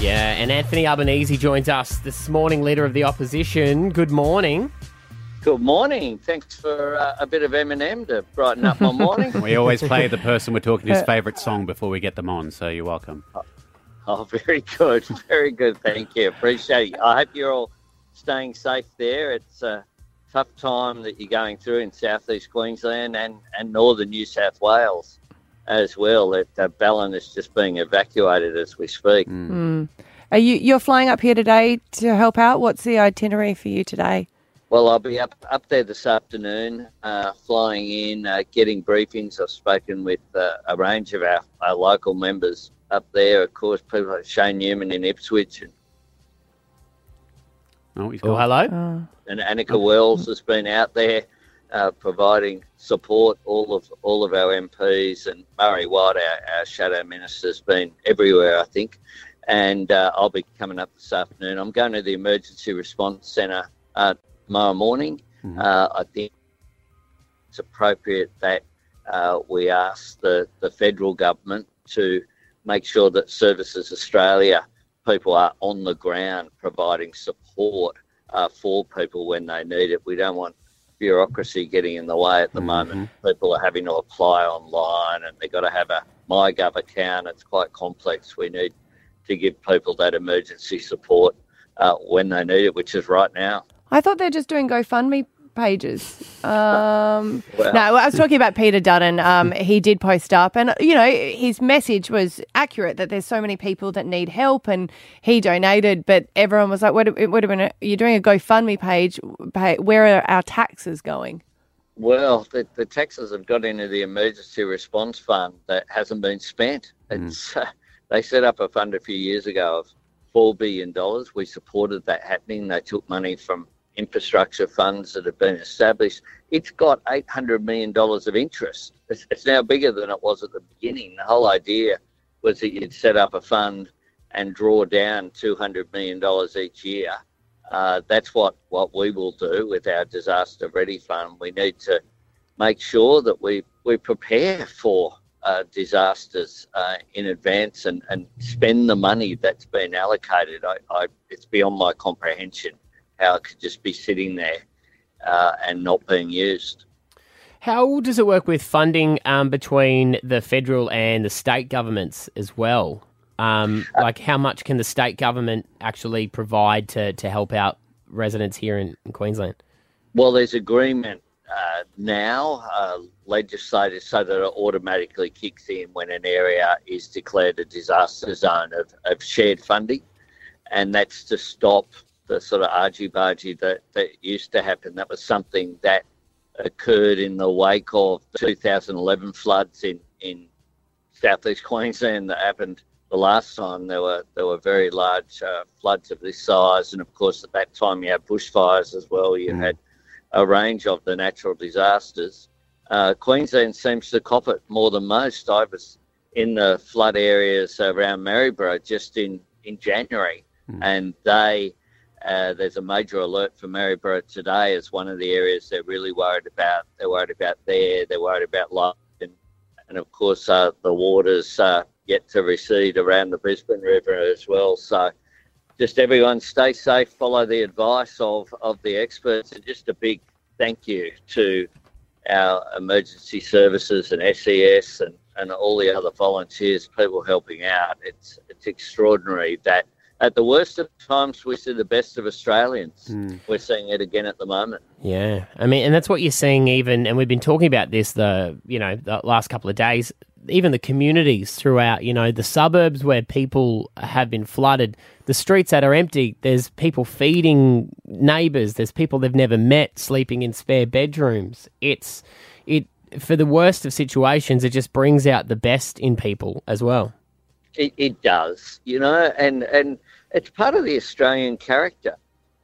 Yeah, and Anthony Albanese joins us this morning, leader of the opposition. Good morning. Good morning. Thanks for uh, a bit of Eminem to brighten up my morning. We always play the person we're talking to's favourite song before we get them on, so you're welcome. Oh, very good. Very good. Thank you. Appreciate it. I hope you're all staying safe there. It's a tough time that you're going through in southeast Queensland and, and northern New South Wales as well. That uh, Ballina is just being evacuated as we speak. Are you you're flying up here today to help out? What's the itinerary for you today? Well, I'll be up up there this afternoon, uh, flying in, uh, getting briefings. I've spoken with uh, a range of our, our local members up there. Of course, people like Shayne Neumann in Ipswich and, Oh, he's Oh, gone. hello. and Anika Wells has been out there uh, providing support. All of all of our MPs and Murray Watt, our, our shadow minister, has been everywhere. I think, and uh, I'll be coming up this afternoon. I'm going to the emergency response centre uh, tomorrow morning. Uh, I think it's appropriate that uh, we ask the, the federal government to make sure that Services Australia people are on the ground providing support uh, for people when they need it. We don't want bureaucracy getting in the way at the moment. People are having to apply online and they've got to have a MyGov account. It's quite complex. We need to give people that emergency support uh, when they need it, which is right now. I thought they're just doing GoFundMe pages. Um, Well- no, I was talking about Peter Dutton. Um, he did post up, and you know his message was accurate that there's so many people that need help, and he donated. But everyone was like, "Wait, a- wait a minute, you're doing a GoFundMe page. Pay- Where are our taxes going?" Well, the, the taxes have got into the emergency response fund that hasn't been spent. It's uh, they set up a fund a few years ago of four billion dollars. We supported that happening. They took money from infrastructure funds that have been established. It's got eight hundred million dollars of interest. It's, it's now bigger than it was at the beginning. The whole idea was that you'd set up a fund and draw down two hundred million dollars each year. Uh, that's what, what we will do with our disaster ready fund. We need to make sure that we, we prepare for uh, disasters uh, in advance and, and spend the money that's been allocated. I, I, it's beyond my comprehension how it could just be sitting there uh, and not being used. How does it work with funding um, between the federal and the state governments as well? Um, like, how much can the state government actually provide to, to help out residents here in, in Queensland? Well, there's agreement uh, now, uh, legislated so that it automatically kicks in when an area is declared a disaster zone of, of shared funding. And that's to stop the sort of argy-bargy that, that used to happen. That was something that occurred in the wake of the 2011 floods in, in southeast Queensland that happened the last time. There were there were very large uh, floods of this size, and of course at that time you had bushfires as well. You had a range of the natural disasters. Uh, Queensland seems to cop it more than most. I was in the flood areas around Maryborough just in in January, and they. Uh, there's a major alert for Maryborough today as one of the areas they're really worried about. They're worried about there. They're worried about London, and of course uh, the waters uh, yet to recede around the Brisbane River as well. So just everyone stay safe, follow the advice of, of the experts, and just a big thank you to our emergency services and SES and, and all the other volunteers, people helping out. It's it's extraordinary that at the worst of times we see the best of Australians. Hmm. We're seeing it again at the moment. Yeah, I mean, and that's what you're seeing. Even, and we've been talking about this the you know the last couple of days. Even the communities throughout, you know, the suburbs where people have been flooded, the streets that are empty. There's people feeding neighbours. There's people they've never met sleeping in spare bedrooms. It's it for the worst of situations. It just brings out the best in people as well. It, it does, you know, and, and it's part of the Australian character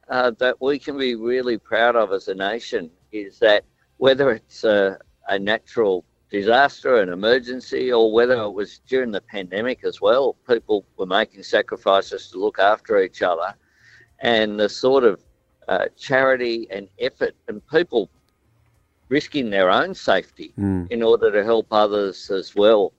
uh, that we can be really proud of as a nation is that whether it's a, a natural disaster, an emergency, or whether it was during the pandemic as well, people were making sacrifices to look after each other. And the sort of uh, charity and effort, and people risking their own safety in order to help others as well,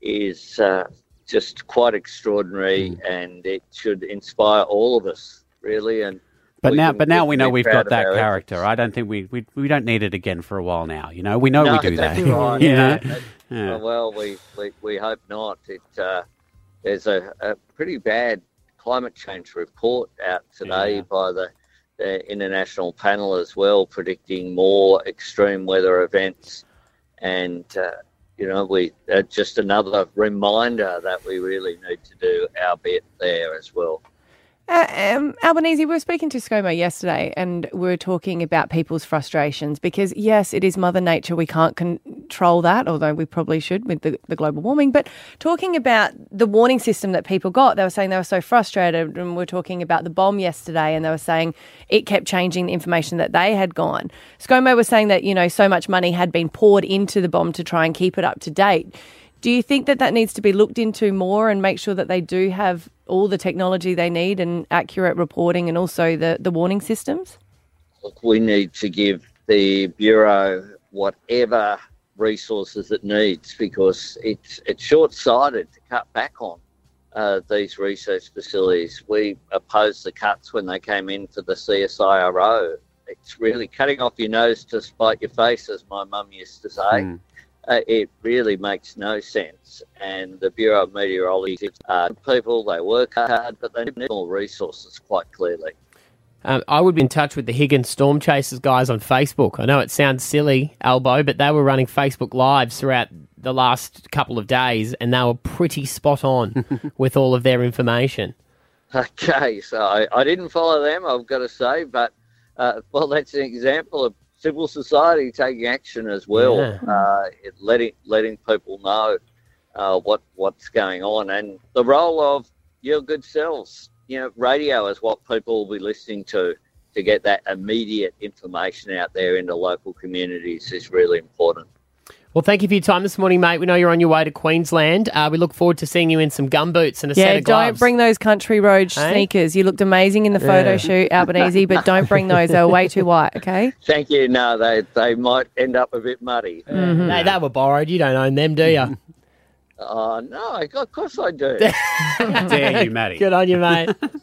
is uh, just quite extraordinary, and it should inspire all of us really. And But now, can- but now we we know we've got that character. efforts. I don't think we, we we don't need it again for a while now. You know, we know No, we do that. right. you know? Yeah. Yeah. Uh, well, we, we, we hope not. It uh, there's a, a pretty bad climate change report out today Yeah. by the, the international panel as well, predicting more extreme weather events, and uh, you know we uh, just another reminder that we really need to do our bit there as well. Uh, um, Albanese, we were speaking to ScoMo yesterday and we were talking about people's frustrations because, yes, it is Mother Nature. We can't control that, although we probably should with the, the global warming. But talking about the warning system that people got, they were saying they were so frustrated. And we are talking about the BoM yesterday and they were saying it kept changing the information that they had gone. ScoMo was saying that, you know, so much money had been poured into the BoM to try and keep it up to date. Do you think that that needs to be looked into more and make sure that they do have all the technology they need and accurate reporting and also the, the warning systems? Look, we need to give the bureau whatever resources it needs because it's it's short-sighted to cut back on uh, these research facilities. We opposed the cuts when they came in for the CSIRO. It's really cutting off your nose to spite your face, as my mum used to say. Mm. Uh, it really makes no sense. And the Bureau of Meteorology are people, they work hard, but they need more resources quite clearly. Um, I would be in touch with the Higgins Storm Chasers guys on Facebook. I know it sounds silly, Albo, but they were running Facebook Lives throughout the last couple of days, and they were pretty spot on with all of their information. Okay, so I, I didn't follow them, I've got to say, but uh, well, that's an example of civil society taking action as well, Yeah. uh, letting letting people know uh, what what's going on and the role of your good selves. You know, radio is what people will be listening to to get that immediate information out there into local communities is really important. Well, thank you for your time this morning, mate. We know you're on your way to Queensland. Uh, we look forward to seeing you in some gumboots and a set of gloves. don't bring those country road Hey? sneakers. You looked amazing in the photo Yeah. shoot, Albanese, but don't bring those. They're way too white, okay? Thank you. No, they they might end up a bit muddy. Mm-hmm. They, they were borrowed. You don't own them, do you? Oh no, of course I do. Dare you, Matty? Good on you, mate.